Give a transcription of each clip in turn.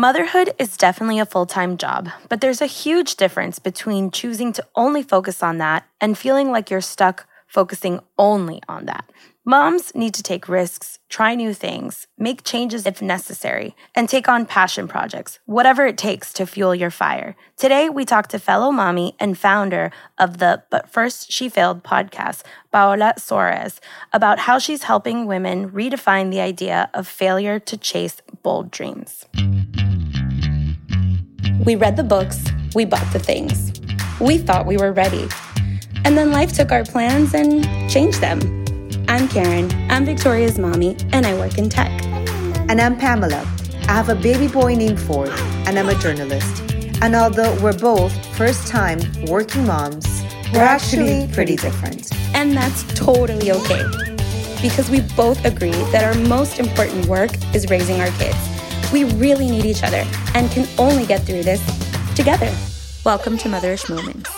Motherhood is definitely a full time job, but there's a huge difference between choosing to only focus on that and feeling like you're stuck focusing only on that. Moms need to take risks, try new things, make changes if necessary, and take on passion projects, whatever it takes to fuel your fire. Today, we talk to fellow mommy and founder of the But First She Failed podcast, Paola Soares, about how she's helping women redefine the idea of failure to chase bold dreams. We read the books, we bought the things. We thought we were ready. And then life took our plans and changed them. I'm Karen. I'm Victoria's mommy, and I work in tech. And I'm Pamela. I have a baby boy named Ford, and I'm a journalist. And although we're both first time working moms, we're actually pretty different. And that's totally okay. Because we both agree that our most important work is raising our kids. We really need each other and can only get through this together. Welcome to Motherish Moments.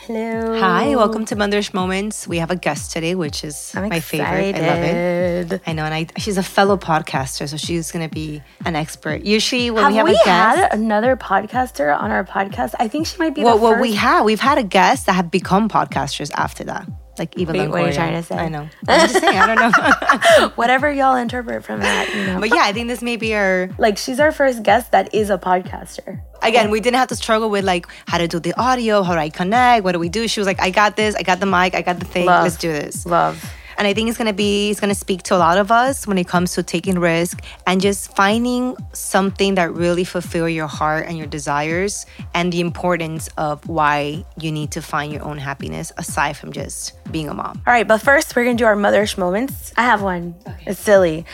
Hello. Hi, welcome to Motherish Moments. We have a guest today, which is I'm my excited. favorite. I love it. I know, and I she's a fellow podcaster, so she's gonna be an expert. Usually, when Have we have we a guest, had another podcaster on our podcast? I think she might be well, the well, first. we have we've had a guest that have become podcasters after that, like Eva Wait, what are you trying to say? I know. I'm just saying. I don't know. Whatever y'all interpret from that, you know. but yeah, I think this may be our like she's our first guest that is a podcaster. again. We didn't have to struggle with like how to do the audio, how do I connect, what do we do? She was like, I got this, I got the mic, I got the thing. Love. Let's do this. Love. And I think it's gonna be it's gonna speak to a lot of us when it comes to taking risk and just finding something that really fulfill your heart and your desires and the importance of why you need to find your own happiness aside from just being a mom. All right, but first we're gonna do our motherish moments. I have one. It's silly.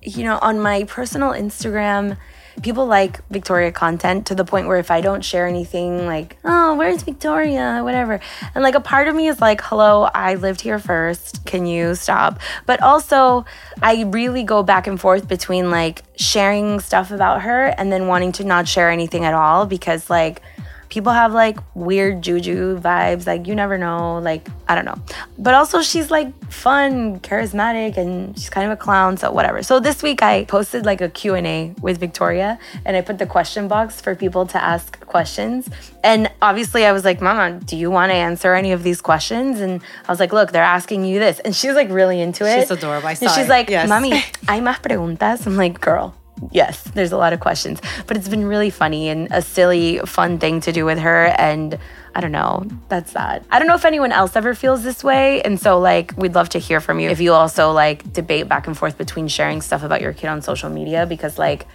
You know, on my personal Instagram, people like Victoria content to the point where if I don't share anything, like, oh, where's Victoria? Whatever. And like a part of me is like, hello, I lived here first. Can you stop? But also, I really go back and forth between like sharing stuff about her and then wanting to not share anything at all because like people have like weird juju vibes like you never know like i don't know. But also she's like fun charismatic and she's kind of a clown so whatever. So this week i posted like a q&a with victoria and i put the question box for people to ask questions. And obviously i was like mama do you want to answer any of these questions? And i was like look they're asking you this. And she's like really into it. She's adorable. I and saw she's it. like Yes. mommy hay más preguntas. I'm like girl Yes, there's a lot of questions, but it's been really funny and a silly, fun thing to do with her. And I don't know, that's that. I don't know if anyone else ever feels this way. And so, like, we'd love to hear from you if you also like debate back and forth between sharing stuff about your kid on social media because, like,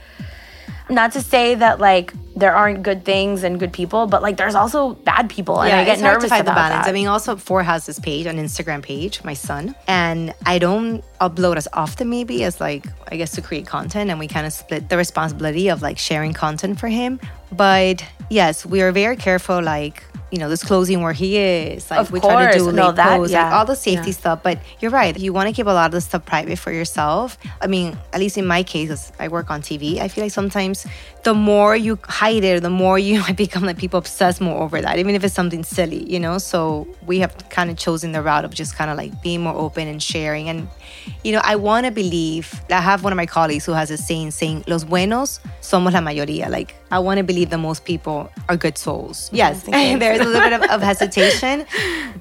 not to say that like there aren't good things and good people, but like there's also bad people, and I get nervous about the balance. that. I mean, also Four has this page, an Instagram page, my son, and I don't upload as often maybe as like I guess to create content, and we kind of split the responsibility of like sharing content for him. But yes, we are very careful, like you know, disclosing where he is. Like Of we try to course. do No, late that- posts, yeah. like all the safety Yeah. stuff. But you're right, you want to keep a lot of the stuff private for yourself. I mean, at least in my case, I work on TV, I feel like sometimes the more you hide it, the more you become like people obsess more over that, even if it's something silly, you know. So we have kind of chosen the route of just kind of like being more open and sharing. And you know, I want to believe. I have one of my colleagues who has a saying saying, "Los buenos somos la mayoría." Like I want to believe that most people are good souls. Mm-hmm. Yes, there's a little bit of, of hesitation,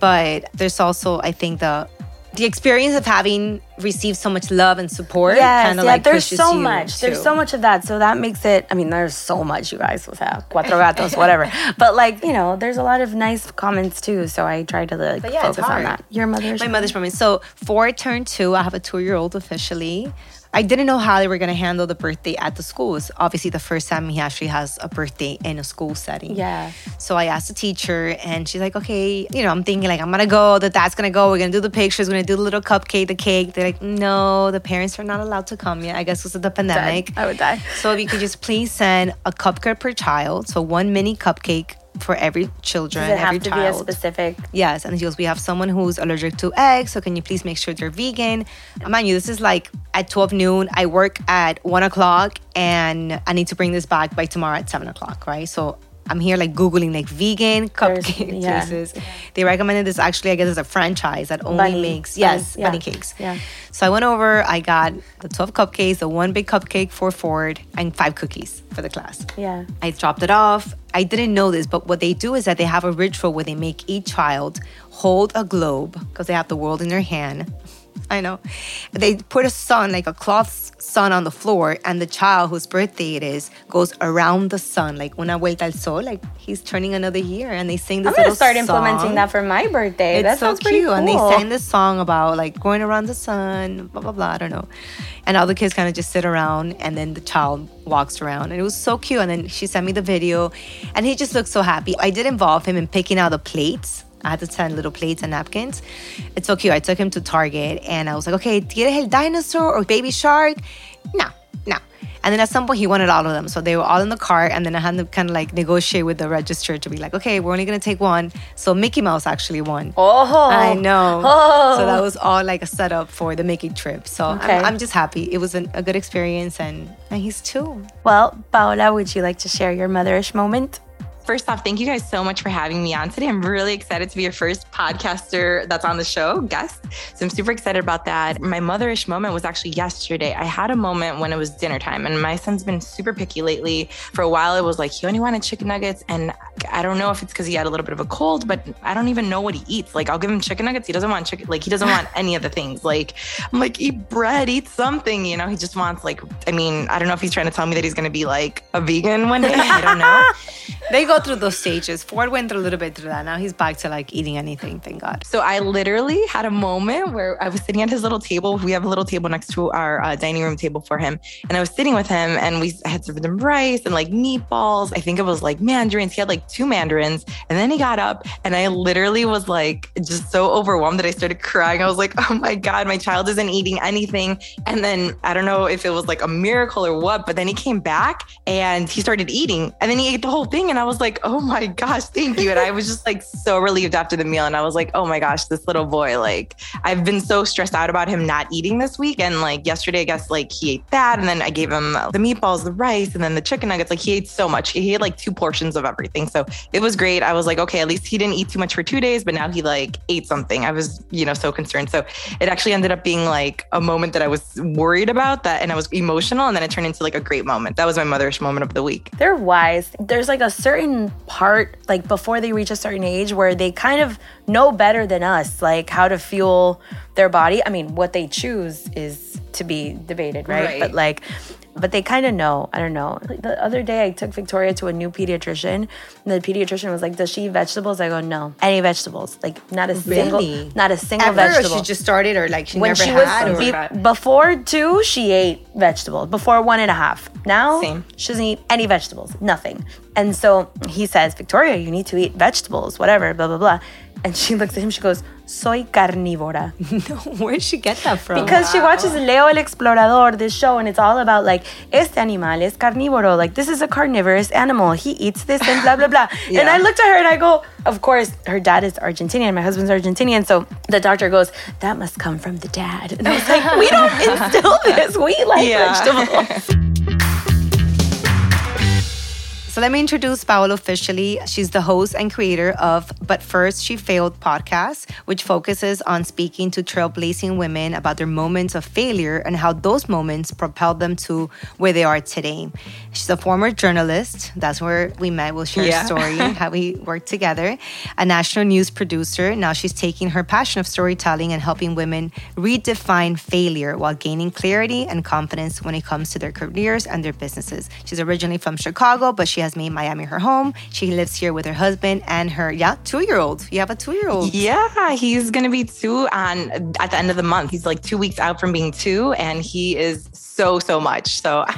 but there's also, I think, the the experience of having received so much love and support Yes, kind of yeah, like there's so much. There's so much of that. So that makes it, I mean, there's so much, you guys. O sea, uh, cuatro gatos, whatever. But like, you know, there's a lot of nice comments too. So I try to like yeah, focus on that. Your mother's My mother's from me. So for turn two, I have a two-year-old officially. I didn't know how they were gonna handle the birthday at the school. It's obviously the first time he actually has a birthday in a school setting. Yeah. So I asked the teacher, and she's like, "Okay, you know, I'm thinking like I'm gonna go. The dad's gonna go. We're gonna do the pictures. We're gonna do the little cupcake, the cake." They're like, "No, the parents are not allowed to come yet. I guess because of the pandemic." I would die. So if you could just please send a cupcake per child, so one mini cupcake for every children, Does it every have to child. be a specific? Yes, and she goes, We have someone who's allergic to eggs, so can you please make sure they're vegan? Mind you, this is like at 12 noon. I work at 1 o'clock and I need to bring this back by tomorrow at 7 o'clock, right? So I'm here like Googling like vegan cupcake yeah. places. They recommended this actually, I guess it's a franchise that only Bunny- makes, bunny- yes, yeah. bunny cakes. Yeah. So I went over, I got the 12 cupcakes, the one big cupcake for Ford, and five cookies for the class. Yeah. I dropped it off. I didn't know this, but what they do is that they have a ritual where they make each child hold a globe because they have the world in their hand. I know. They put a sun, like a cloth sun on the floor, and the child whose birthday it is goes around the sun, like una vuelta al sol, like he's turning another year, and they sing this song. I'm gonna start song. implementing that for my birthday. It's that so sounds cute. cool. And they sang this song about like going around the sun, blah, blah, blah. I don't know. And all the kids kind of just sit around and then the child walks around. And it was so cute. And then she sent me the video and he just looked so happy. I did involve him in picking out the plates. I had to send little plates and napkins. It's so cute. I took him to Target and I was like, okay, ¿quieres el dinosaur or baby shark? No, no. And then at some point he wanted all of them. So they were all in the cart. And then I had to kind of like negotiate with the register to be like, okay, we're only going to take one. So Mickey Mouse actually won. Oh, I know. Oh. So that was all like a setup for the Mickey trip. So Okay. I'm, I'm just happy. It was an, a good experience, and, and he's two. Well, Paola, would you like to share your motherish moment? First off, thank you guys so much for having me on today. I'm really excited to be your first podcaster that's on the show, guest. So I'm super excited about that. My motherish moment was actually yesterday. I had a moment when it was dinner time, and my son's been super picky lately. For a while, it was like he only wanted chicken nuggets, and I don't know if it's because he had a little bit of a cold, but I don't even know what he eats. Like I'll give him chicken nuggets, he doesn't want chicken. Like he doesn't want any of the things. Like I'm like eat bread, eat something. You know, he just wants like. I mean, I don't know if he's trying to tell me that he's going to be like a vegan one day. I don't know. They go through those stages. Ford went through a little bit through that. Now he's back to like eating anything, thank God. So I literally had a moment where I was sitting at his little table. We have a little table next to our uh, dining room table for him, and I was sitting with him, and we had him rice and like meatballs. I think it was like mandarins. He had like two mandarins, and then he got up, and I literally was like just so overwhelmed that I started crying. I was like, "Oh my god, my child isn't eating anything." And then I don't know if it was like a miracle or what, but then he came back and he started eating, and then he ate the whole thing, and I was like, "Oh my gosh, thank you!" And I was just like so relieved after the meal, and I was like, "Oh my gosh, this little boy!" Like I've been so stressed out about him not eating this week, and like yesterday, I guess like he ate that, and then I gave him the meatballs, the rice, and then the chicken nuggets. Like he ate so much. He ate like two portions of everything, so it was great. I was like, okay, at least he didn't eat too much for two days, but now he like ate something. I was, you know, so concerned. So it actually ended up being like a moment that I was worried about that, and I was emotional, and then it turned into like a great moment. That was my mother's moment of the week. They're wise. There's like a certain part, like before they reach a certain age, where they kind of know better than us, like how to fuel their body. I mean, what they choose is to be debated, right? Right. But like, but they kind of know. I don't know. Like the other day, I took Victoria to a new pediatrician. And the pediatrician was like, "Does she eat vegetables?" I go, "No, any vegetables. Like not a single, not a single Ever, or vegetable." she just started, or like she when never she had, was or be- before two, she ate vegetables. Before one and a half, now Same. she doesn't eat any vegetables, nothing. And so he says, Victoria, you need to eat vegetables, whatever, blah blah blah. And she looks at him. She goes, "Soy carnívora," no, where'd she get that from? because she watches Leo el Explorador, this show, and it's all about like este animal es carnívoro. Like this is a carnivorous animal. He eats this and blah blah blah. And I looked at her and I go, of course, her dad is Argentinian. My husband's Argentinian. So the doctor goes, that must come from the dad. And I was like, we don't instill this. We like Yeah. vegetables. So let me introduce Paola officially. She's the host and creator of But First She Failed podcast, which focuses on speaking to trailblazing women about their moments of failure and how those moments propelled them to where they are today. She's a former journalist. That's where we met. We'll share Yeah. a story, how we worked together. A national news producer. Now she's taking her passion of storytelling and helping women redefine failure while gaining clarity and confidence when it comes to their careers and their businesses. She's originally from Chicago, but she has made Miami her home. She lives here with her husband and her, yeah, two year old. You have a two year old. Yeah, he's gonna be two on at the end of the month. He's like two weeks out from being two, and he is so so much. So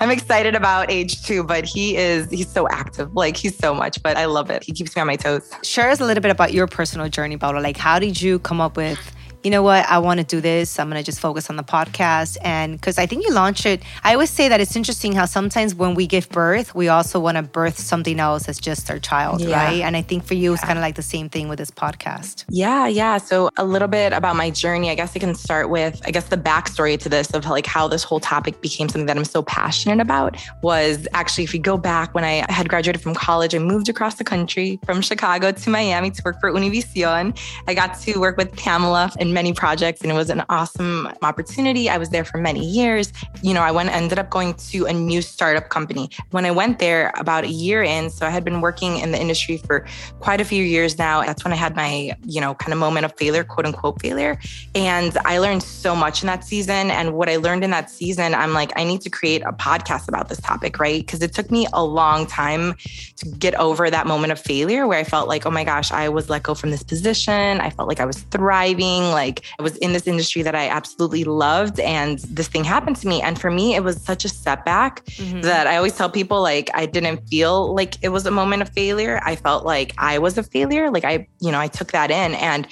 I'm excited about age two, but he is he's so active. Like he's so much, but I love it. He keeps me on my toes. Share us a little bit about your personal journey, Paola. Like, how did you come up with? You know what, I want to do this. I'm going to just focus on the podcast. And because I think you launched it, I always say that it's interesting how sometimes when we give birth, we also want to birth something else as just our child, yeah. right? And I think for you, yeah. it's kind of like the same thing with this podcast. Yeah, yeah. So a little bit about my journey. I guess I can start with, I guess, the backstory to this of like how this whole topic became something that I'm so passionate about was actually, if you go back when I had graduated from college, I moved across the country from Chicago to Miami to work for Univision. I got to work with Pamela in many projects and it was an awesome opportunity. I was there for many years. You know, I went ended up going to a new startup company. When I went there about a year in, so I had been working in the industry for quite a few years now. That's when I had my, you know, kind of moment of failure, quote unquote failure. And I learned so much in that season. And what I learned in that season, I'm like, I need to create a podcast about this topic, right? Because it took me a long time to get over that moment of failure where I felt like, oh my gosh, I was let go from this position. I felt like I was thriving. Like I was in this industry that I absolutely loved. And this thing happened to me. And for me, it was such a setback mm-hmm. that I always tell people like I didn't feel like it was a moment of failure. I felt like I was a failure. Like I, you know, I took that in. And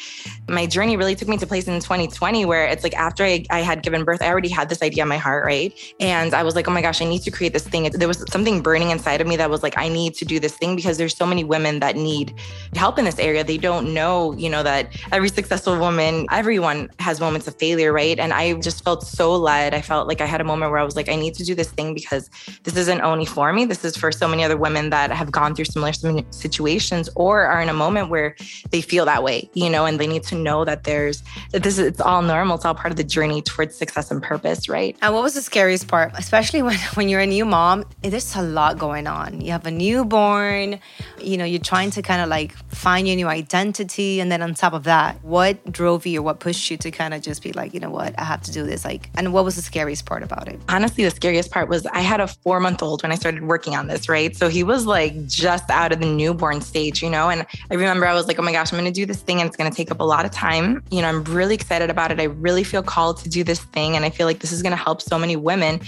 my journey really took me to place in 2020 where it's like after I, I had given birth, I already had this idea in my heart, right? And I was like, oh my gosh, I need to create this thing. There was something burning inside of me that was like, I need to do this thing because there's so many women that need help in this area. They don't know, you know, that every successful woman, everyone has moments of failure, right? And I just felt so led. I felt like I had a moment where I was like, I need to do this thing because this isn't only for me. This is for so many other women that have gone through similar situations or are in a moment where they feel that way, you know, and they need to know that there's that this is it's all normal. It's all part of the journey towards success and purpose, right? And what was the scariest part, especially when when you're a new mom? There's a lot going on. You have a newborn. You know, you're trying to kind of like find your new identity, and then on top of that, what drove you what pushed you to kind of just be like, you know what, I have to do this. Like, and what was the scariest part about it? Honestly, the scariest part was I had a four month old when I started working on this, right? So he was like just out of the newborn stage, you know. And I remember I was like, oh my gosh, I'm going to do this thing, and it's going to take up a lot of time. You know, I'm really excited about it. I really feel called to do this thing. And I feel like this is going to help so many women.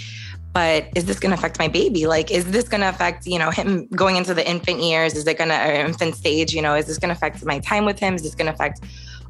But is this going to affect my baby? Like, is this going to affect, you know, him going into the infant years? Is it going to, uh, infant stage, you know, is this going to affect my time with him? Is this going to affect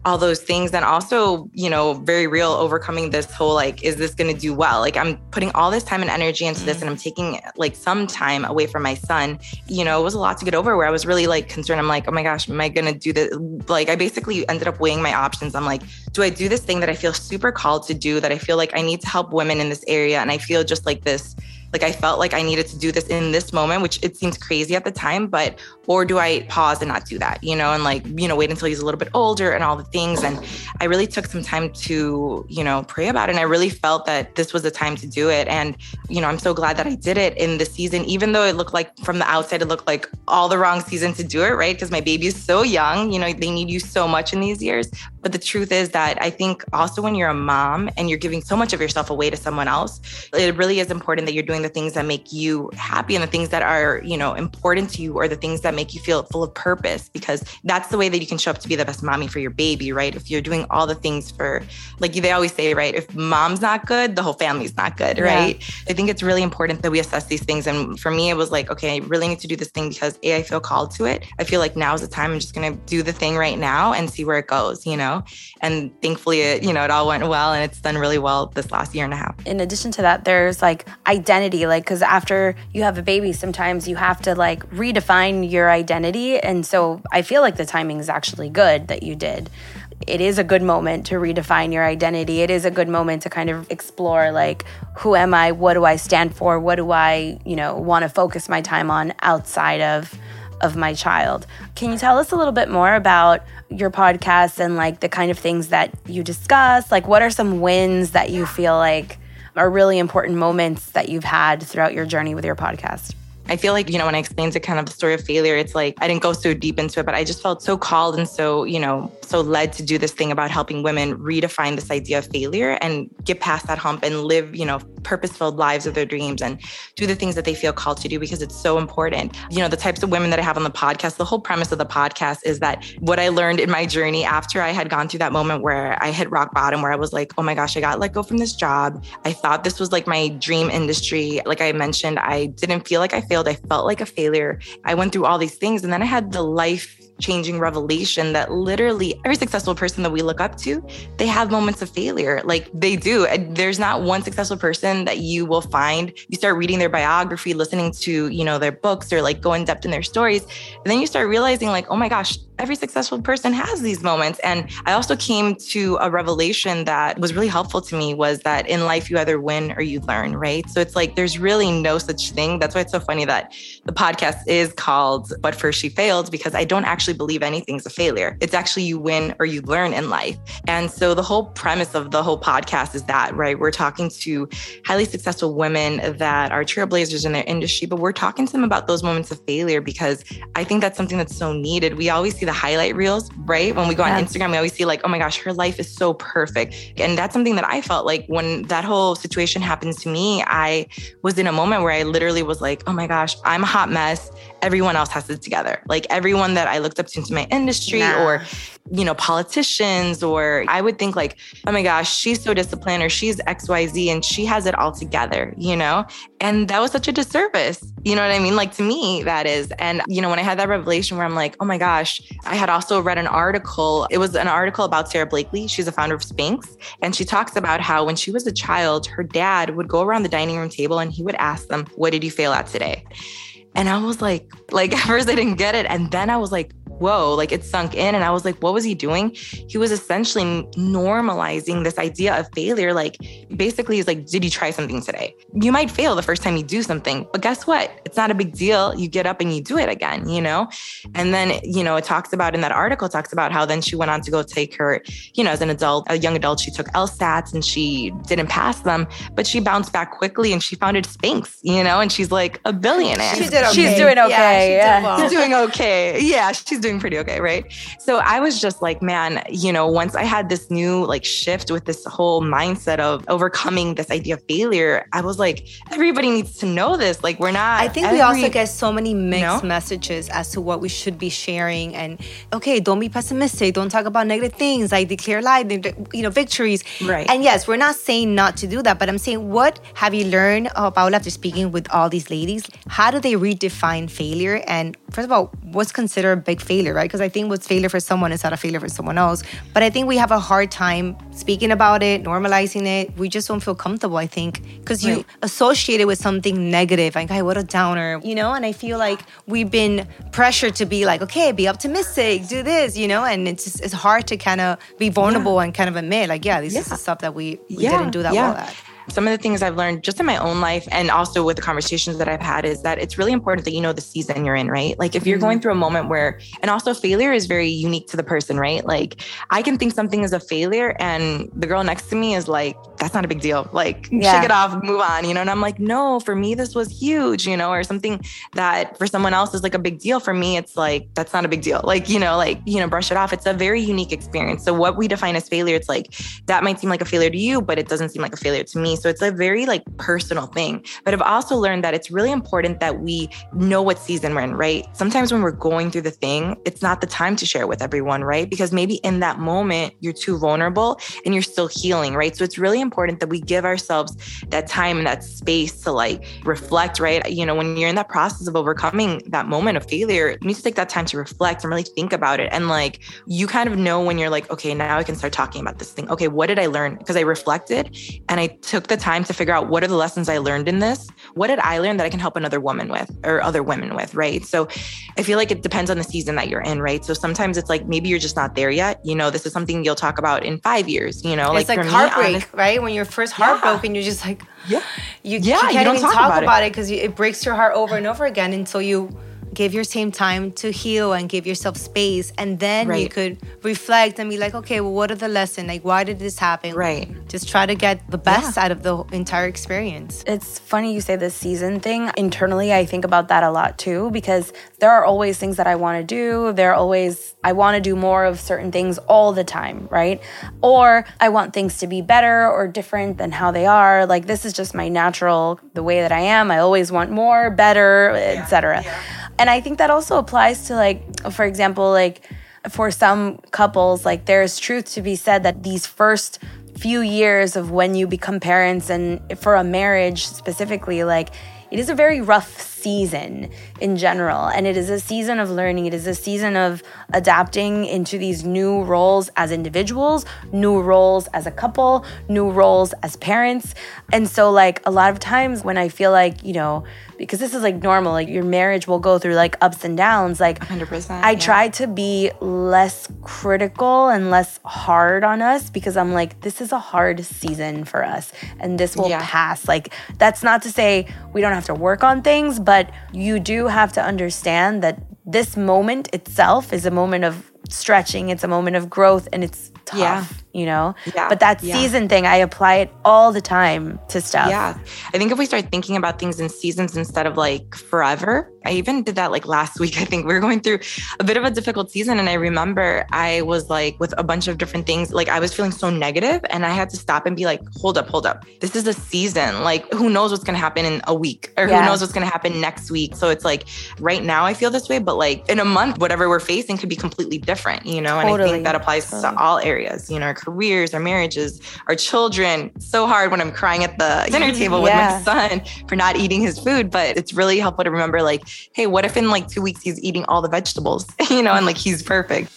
all those things and also you know very real overcoming this whole like is this going to do well? Like i'm putting all this time and energy into this mm-hmm. and i'm taking like some time away from my son. You know it was a lot to get over where i was really like concerned. I'm like oh my gosh am i going to do this? Like i basically ended up weighing my options. I'm like do i do this thing that i feel super called to do that i feel like i need to help women in this area and i feel just like this like I felt like I needed to do this in this moment, which it seems crazy at the time, but or do I pause and not do that, you know, and like, you know, wait until he's a little bit older and all the things. And I really took some time to, you know, pray about it. And I really felt that this was the time to do it. And, you know, I'm so glad that I did it in the season, even though it looked like from the outside, it looked like all the wrong season to do it, right? Because my baby is so young, you know, they need you so much in these years. But the truth is that I think also when you're a mom and you're giving so much of yourself away to someone else, it really is important that you're doing the things that make you happy and the things that are, you know, important to you or the things that make you feel full of purpose because that's the way that you can show up to be the best mommy for your baby, right? If you're doing all the things for like they always say, right? If mom's not good, the whole family's not good, right? Yeah. I think it's really important that we assess these things and for me it was like, okay, I really need to do this thing because A, I feel called to it. I feel like now is the time I'm just going to do the thing right now and see where it goes, you know? And thankfully, it, you know, it all went well and it's done really well this last year and a half. In addition to that, there's like identity, like, because after you have a baby, sometimes you have to like redefine your identity. And so I feel like the timing is actually good that you did it is a good moment to redefine your identity. It is a good moment to kind of explore like who am I? What do I stand for? What do I, you know, want to focus my time on outside of of my child. Can you tell us a little bit more about your podcast and like the kind of things that you discuss? Like, what are some wins that you feel like are really important moments that you've had throughout your journey with your podcast? I feel like, you know, when I explained to kind of the story of failure, it's like I didn't go so deep into it, but I just felt so called and so, you know, so led to do this thing about helping women redefine this idea of failure and get past that hump and live, you know, purpose-filled lives of their dreams and do the things that they feel called to do because it's so important. You know, the types of women that I have on the podcast, the whole premise of the podcast is that what I learned in my journey after I had gone through that moment where I hit rock bottom, where I was like, oh my gosh, I got let go from this job. I thought this was like my dream industry. Like I mentioned, I didn't feel like I failed. I felt like a failure. I went through all these things and then I had the life changing revelation that literally every successful person that we look up to, they have moments of failure. Like they do. There's not one successful person that you will find. You start reading their biography, listening to, you know, their books or like go in depth in their stories. And then you start realizing like, oh my gosh, every successful person has these moments. And I also came to a revelation that was really helpful to me was that in life you either win or you learn, right? So it's like there's really no such thing. That's why it's so funny that the podcast is called But First She Failed, because I don't actually believe anything's a failure. It's actually you win or you learn in life. And so the whole premise of the whole podcast is that, right? We're talking to highly successful women that are trailblazers in their industry, but we're talking to them about those moments of failure because I think that's something that's so needed. We always see the highlight reels, right? When we go on Instagram, we always see like, oh my gosh, her life is so perfect. And that's something that I felt like when that whole situation happens to me, I was in a moment where I literally was like, oh my gosh, I'm a hot mess. Everyone else has it together. Like everyone that I looked up to into my industry nah. or you know, politicians, or I would think like, oh my gosh, she's so disciplined or she's XYZ and she has it all together, you know? And that was such a disservice. You know what I mean? Like to me, that is. And, you know, when I had that revelation where I'm like, oh my gosh, I had also read an article. It was an article about Sara Blakely. She's a founder of Spanx. And she talks about how when she was a child, her dad would go around the dining room table and he would ask them, what did you fail at today? And I was like, like at first I didn't get it. And then I was like, whoa, like it sunk in. And I was like, what was he doing? He was essentially normalizing this idea of failure. Like basically, he's like, did you try something today? You might fail the first time you do something, but guess what? It's not a big deal. You get up and you do it again, you know? And then, you know, it talks about in that article, talks about how then she went on to go take her, you know, as an adult, a young adult, she took LSATs and she didn't pass them, but she bounced back quickly and she founded Spanx, you know, and she's like a billionaire. She did okay. She's doing okay. Yeah, yeah. Well. She's doing okay. Yeah, she's doing pretty okay, right? So I was just like, man, you know, once I had this new like shift with this whole mindset of overcoming this idea of failure, I was like, everybody needs to know this. Like, we're not. I think every, we also get so many mixed messages as to what we should be sharing. And okay, don't be pessimistic. Don't talk about negative things. Like declare life, you know, victories. Right. And yes, we're not saying not to do that, but I'm saying, what have you learned, uh, Paula, after speaking with all these ladies? How do they redefine failure? And first of all, what's considered a big failure, right? Because I think what's failure for someone is not a failure for someone else. But I think we have a hard time speaking about it, normalizing it. We just don't feel comfortable, I think, because you associate it with something negative. Like, hey, what a downer, you know? And I feel like we've been pressured to be like, okay, be optimistic, do this, you know? And it's just, it's hard to kind of be vulnerable yeah. and kind of admit, like, yeah, this yeah. is the stuff that we, we yeah. didn't do that well at some of the things I've learned just in my own life and also with the conversations that I've had is that it's really important that you know the season you're in, right? Like if you're going mm-hmm. through a moment where, and also failure is very unique to the person, right? Like I can think something is a failure and the girl next to me is like, that's not a big deal. Like yeah. shake it off, move on, you know? And I'm like, no, for me, this was huge, you know, or something that for someone else is like a big deal. For me, it's like, that's not a big deal. Like, you know, like, you know, brush it off. It's a very unique experience. So what we define as failure, it's like, that might seem like a failure to you, but it doesn't seem like a failure to me. So it's a very like personal thing. But I've also learned that it's really important that we know what season we're in, right? Sometimes when we're going through the thing, it's not the time to share it with everyone, right? Because maybe in that moment you're too vulnerable and you're still healing, right? So it's really important that we give ourselves that time and that space to like reflect, right? You know, when you're in that process of overcoming that moment of failure, you need to take that time to reflect and really think about it. And like you kind of know when you're like, okay, now I can start talking about this thing. Okay, what did I learn? Because I reflected and I took the time to figure out what are the lessons I learned in this? What did I learn that I can help another woman with or other women with, right? So I feel like it depends on the season that you're in, right? So sometimes it's like maybe you're just not there yet. You know, this is something you'll talk about in five years, you know, it's like, like heartbreak, honest, right? When you're first heartbroken, yeah. you're just like, yeah, you, yeah, you can't you even talk, talk about it because it breaks your heart over and over again until you give your same time to heal and give yourself space and then right. you could reflect and be like okay well what are the lessons like why did this happen? Right. Just try to get the best yeah. out of the entire experience. It's funny you say the season thing. Internally i think about that a lot too because there are always things that i want to do. There are always i want to do more of certain things all the time right? Or i want things to be better or different than how they are. Like this is just my natural the way that i am. I always want more better yeah. etc yeah. And I think that also applies to like, for example, like for some couples, like there's truth to be said that these first few years of when you become parents and for a marriage specifically, like it is a very rough season in general. And it is a season of learning. It is a season of adapting into these new roles as individuals, new roles as a couple, new roles as parents. And so, like, a lot of times when I feel like, you know, because this is like normal, like your marriage will go through like ups and downs. Like, 100%. I yeah. try to be less critical and less hard on us because I'm like, this is a hard season for us and this will Yeah. pass. Like, that's not to say we don't have to work on things, but you do have to understand that this moment itself is a moment of stretching, it's a moment of growth, and it's tough, Yeah. You know? Yeah. But that Yeah. season thing, I apply it all the time to stuff. Yeah. I think if we start thinking about things in seasons instead of like forever, I even did that like last week. I think we were going through a bit of a difficult season. And I remember I was like with a bunch of different things, like I was feeling so negative and I had to stop and be like, hold up, hold up. This is a season. Like, who knows what's going to happen in a week or Yeah. who knows what's going to happen next week. So it's like right now I feel this way, but like in a month, whatever we're facing could be completely different, you know? And I think that applies Totally. to all areas, you know, our careers, our marriages, our children. So hard when I'm crying at the dinner table with my son for not eating his food, but it's really helpful to remember like, hey, what if in like two weeks he's eating all the vegetables, you know, and like he's perfect.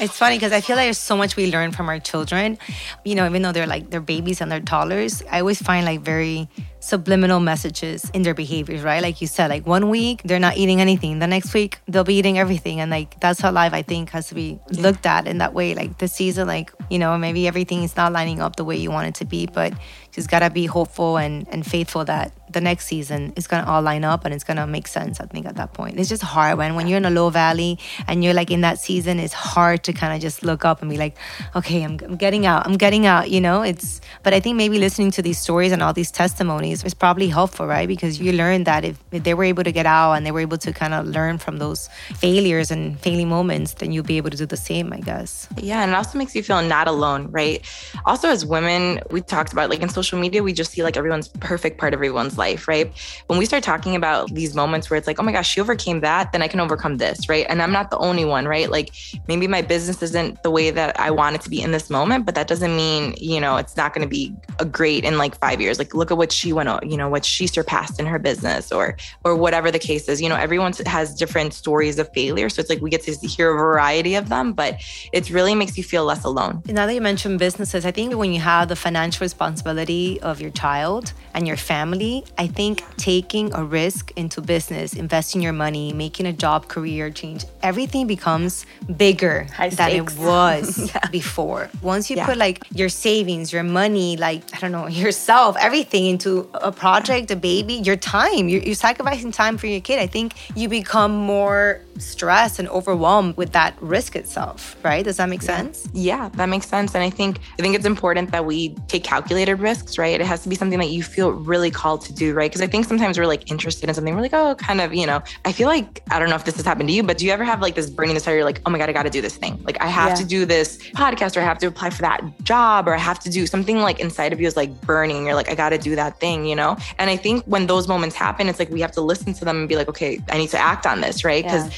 It's funny because I feel like there's so much we learn from our children. You know, even though they're like they're babies and they're toddlers, I always find like very subliminal messages in their behaviors, right? Like you said, like one week they're not eating anything, the next week they'll be eating everything. And like that's how life I think has to be looked at in that way. Like this season, like, you know, maybe everything is not lining up the way you want it to be, but just gotta be hopeful and, and faithful that the next season is gonna all line up and it's gonna make sense, I think, at that point. It's just hard when when you're in a low valley and you're like in that season, it's hard to kind of just look up and be like, okay, I'm, I'm getting out, I'm getting out, you know? It's but I think maybe listening to these stories and all these testimonies is probably helpful, right? Because you learn that if, if they were able to get out and they were able to kind of learn from those failures and failing moments, then you'll be able to do the same, I guess. Yeah. And it also makes you feel not alone, right? Also, as women, we talked about like in social media, we just see like everyone's perfect part of everyone's life, right? When we start talking about these moments where it's like, oh my gosh, she overcame that, then I can overcome this, right? And I'm not the only one, right? Like maybe my business isn't the way that I want it to be in this moment, but that doesn't mean, you know, it's not going to be a great in like five years. Like look at what she went, o- you know, what she surpassed in her business or, or whatever the case is. You know, everyone has different stories of failure. So it's like we get to hear a variety of them, but it really makes you feel less alone. Now that you mentioned businesses, I think when you have the financial responsibility of your child and your family, I think taking a risk into business, investing your money, making a job career change, everything becomes bigger High than it was before. Once you Yeah. put like your savings, your money, like I don't know, yourself, everything into a project, a baby, your time, you're, you're sacrificing time for your kid. I think you become more stressed and overwhelmed with that risk itself, right? Does that make sense? Yeah, that makes sense. And I think I think it's important that we take calculated risks, right? It has to be something that you feel really called to do, right? Because I think sometimes we're like interested in something, we're like, oh, kind of, you know. I feel like I don't know if this has happened to you, but do you ever have like this burning desire? You're like, oh my god, I got to do this thing. Like I have Yeah. to do this podcast, or I have to apply for that job, or I have to do something like inside of you is like burning. You're like, I got to do that thing, you know. And I think when those moments happen, it's like we have to listen to them and be like, okay, I need to act on this, right? Because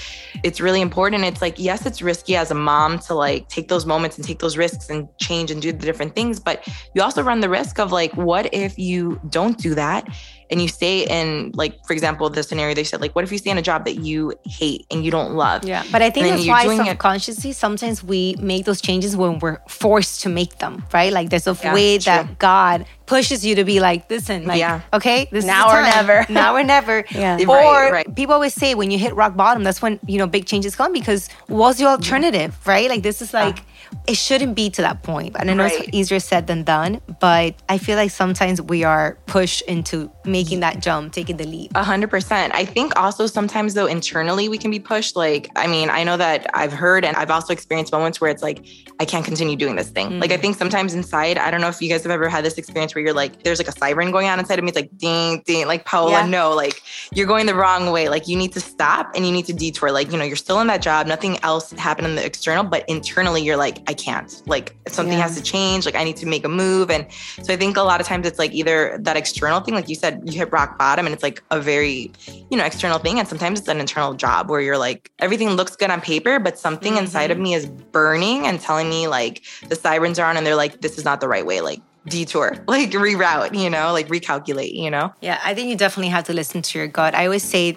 it's really important. It's like, yes, it's risky as a mom to like take those moments and take those risks and change and do the different things. But you also run the risk of like, what if you don't do that? And you stay in, like, for example, the scenario they said, like, what if you stay in a job that you hate and you don't love? Yeah, but I think And then that's you're why doing it- subconsciously sometimes we make those changes when we're forced to make them, right? Like there's a Yeah, way true. that God pushes you to be like, listen, like, Yeah. okay, this Now is the or never. now or never. Yeah. Or Right, right. people always say when you hit rock bottom, that's when you know big changes come because what's the alternative, right? Like this is like. It shouldn't be to that point. And I know Right. it's easier said than done, but I feel like sometimes we are pushed into making that jump, taking the leap. A hundred percent. I think also sometimes though internally we can be pushed. Like, I mean, I know that I've heard and I've also experienced moments where it's like, I can't continue doing this thing. Like I mm. think sometimes inside, I don't know if you guys have ever had this experience where you're like, there's like a siren going on inside of me. It's like ding, ding, like Paola, Yeah. no, like you're going the wrong way. Like you need to stop and you need to detour. Like, you know, you're still in that job, nothing else happened in the external, but internally you're like, I can't. Like something Yeah. has to change. Like I need to make a move. And so I think a lot of times it's like either that external thing, like you said, you hit rock bottom and it's like a very, you know, external thing. And sometimes it's an internal job where you're like, everything looks good on paper, but something inside of mm-hmm. me is burning and telling me like the sirens are on and they're like, this is not the right way. Like detour, like reroute, you know, like recalculate, you know? Yeah, I think you definitely have to listen to your gut. I always say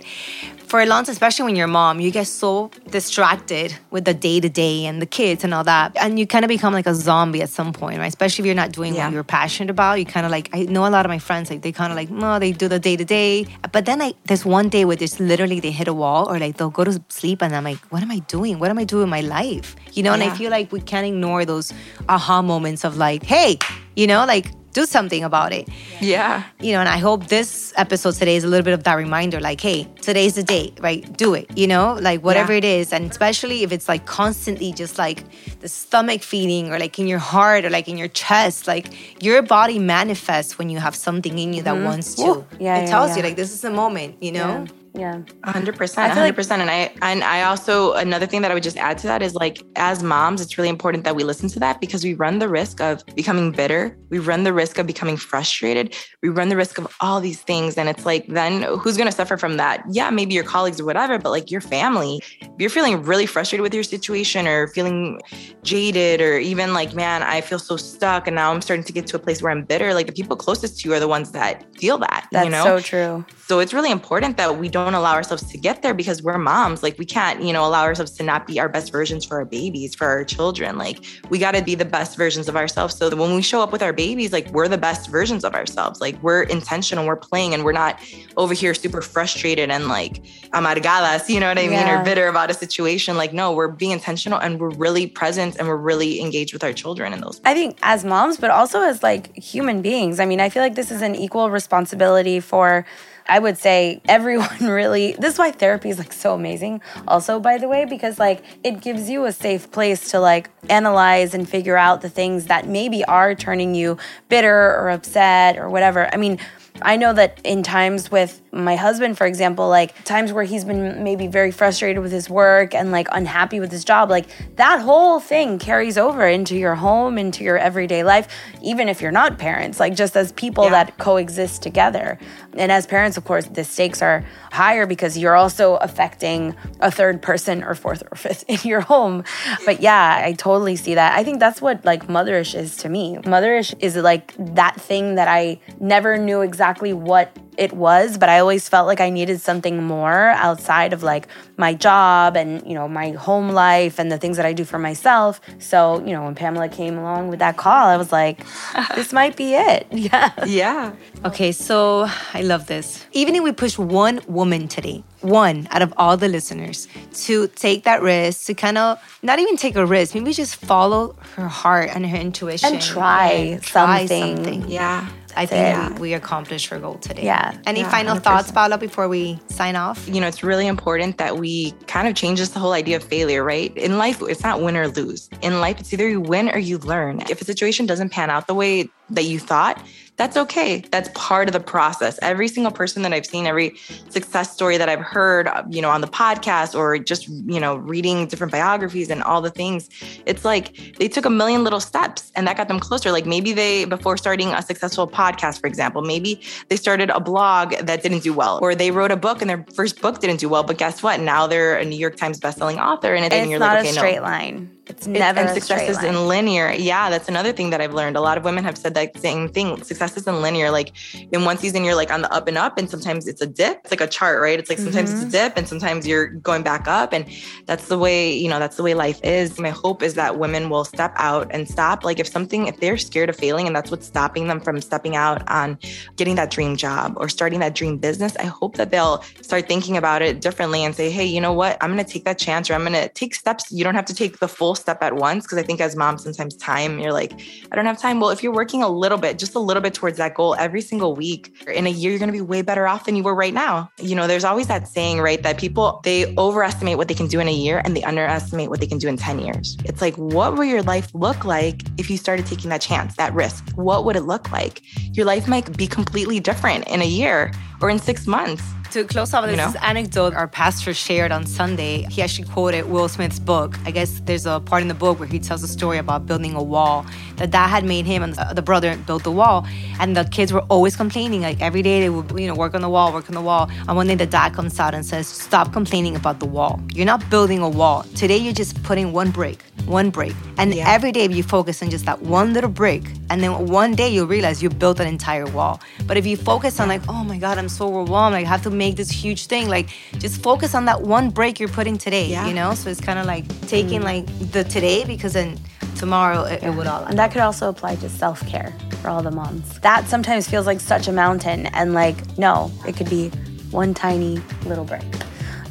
for a long time, especially when you're a mom, you get so distracted with the day to day and the kids and all that. And you kind of become like a zombie at some point, right? Especially if you're not doing Yeah. what you're passionate about. You kind of like, I know a lot of my friends, like they kind of like, no, they do the day to day. But then like there's one day where there's literally they hit a wall or like they'll go to sleep and I'm like, what am I doing? What am I doing with my life? You know, and I feel like we can't ignore those aha moments of like, hey, you know, like do something about it Yeah. you know, and I hope this episode today is a little bit of that reminder like, hey, today's the day, right? Do it, you know, like whatever Yeah. it is. And especially if it's like constantly just like the stomach feeling or like in your heart or like in your chest, like your body manifests when you have something in you that mm-hmm. wants to. Ooh, yeah, it yeah, tells you like this is the moment, you know? Yeah. A hundred percent, I a feel hundred like- percent. And I and I also another thing that I would just add to that is like as moms, it's really important that we listen to that because we run the risk of becoming bitter. We run the risk of becoming frustrated. We run the risk of all these things. And it's like then who's gonna suffer from that? Yeah, maybe your colleagues or whatever, but like your family. If you're feeling really frustrated with your situation or feeling jaded or even like, man, I feel so stuck and now I'm starting to get to a place where I'm bitter. Like the people closest to you are the ones that feel that. That's you know? so true. So it's really important that we don't allow ourselves to get there because we're moms. Like we can't, you know, allow ourselves to not be our best versions for our babies, for our children. Like we got to be the best versions of ourselves. So that when we show up with our babies, like we're the best versions of ourselves. Like we're intentional, we're playing, and we're not over here super frustrated and like amargadas, you know what I mean, Yeah. or bitter about a situation. Like no, we're being intentional and we're really present and we're really engaged with our children in those. I think as moms, but also as like human beings. I mean, I feel like this is an equal responsibility for, I would say, everyone really. This is why therapy is like so amazing, also, by the way, because like it gives you a safe place to like analyze and figure out the things that maybe are turning you bitter or upset or whatever. I mean, I know that in times with my husband, for example, like times where he's been maybe very frustrated with his work and like unhappy with his job, like that whole thing carries over into your home, into your everyday life, even if you're not parents, like just as people Yeah. that coexist together. And as parents, of course, the stakes are higher because you're also affecting a third person or fourth or fifth in your home. But yeah, I totally see that. I think that's what like motherish is to me. Motherish is like that thing that I never knew exactly what it was, but I always felt like I needed something more outside of like my job and, you know, my home life and the things that I do for myself. So, you know, when Pamela came along with that call, I was like, this might be it. Yeah. Yeah. Okay, so I love this. Even if we push one woman today, one out of all the listeners, to take that risk, to kind of not even take a risk, maybe just follow her heart and her intuition And try and try something. something. Yeah. I think it. we accomplished her goal today. Yeah. Any Yeah, final 100%. thoughts, Paula, before we sign off? you know, it's really important that we kind of change this the whole idea of failure, right? In life, it's not win or lose. In life, it's either you win or you learn. If a situation doesn't pan out the way that you thought, that's okay. That's part of the process. Every single person that I've seen, every success story that I've heard, uh, you know, on the podcast or just, you know, reading different biographies and all the things, it's like they took a million little steps and that got them closer. Like maybe they, before starting a successful podcast, for example, maybe they started a blog that didn't do well, or they wrote a book and their first book didn't do well. But guess what? Now they're a New York Times bestselling author. And, It's you're not like, okay, a no. straight line. It's It's- never and success is in linear. Yeah, that's another thing that I've learned. A lot of women have said that same thing. Success is in linear. Like in one season, you're like on the up and up, and sometimes it's a dip. It's like a chart, right? It's like sometimes Mm-hmm. it's a dip, and sometimes you're going back up. And that's the way, you know, that's the way life is. My hope is that women will step out and stop. Like if something, if they're scared of failing and that's what's stopping them from stepping out on getting that dream job or starting that dream business, I hope that they'll start thinking about it differently and say, hey, you know what? I'm going to take that chance or I'm going to take steps. You don't have to take the full step at once. Cause I think as moms, sometimes time, you're like, I don't have time. Well, if you're working a little bit, just a little bit towards that goal every single week, in a year, you're going to be way better off than you were right now. You know, there's always that saying, right? That people, they overestimate what they can do in a year and they underestimate what they can do in 10 years. It's like, what will your life look like if you started taking that chance, that risk? What would it look like? Your life might be completely different in a year or in six months. To close off, You this know? anecdote our pastor shared on Sunday. He actually quoted Will Smith's book. I guess there's a part in the book where he tells a story about building a wall. The dad had made him and the brother build the wall, and the kids were always complaining. Like every day they would, you know, work on the wall, work on the wall. And one day the dad comes out and says, "Stop complaining about the wall. You're not building a wall. Today you're just putting one brick, one brick, and Yeah. every day you focus on just that one little brick, and then one day you'll realize you built an entire wall. But if you focus on like, oh my god, I'm so overwhelmed, like, I have to make this huge thing, like just focus on that one break you're putting today, Yeah. you know? So it's kind of like taking like the today because then tomorrow it, it would all And that could also apply to self care for all the moms. That sometimes feels like such a mountain, and like, no, it could be one tiny little break.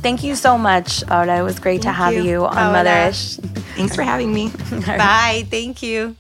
Thank you so much, Paula. It was great to have you, you, on Paola. Motherish. Thanks for having me. Bye. Thank you.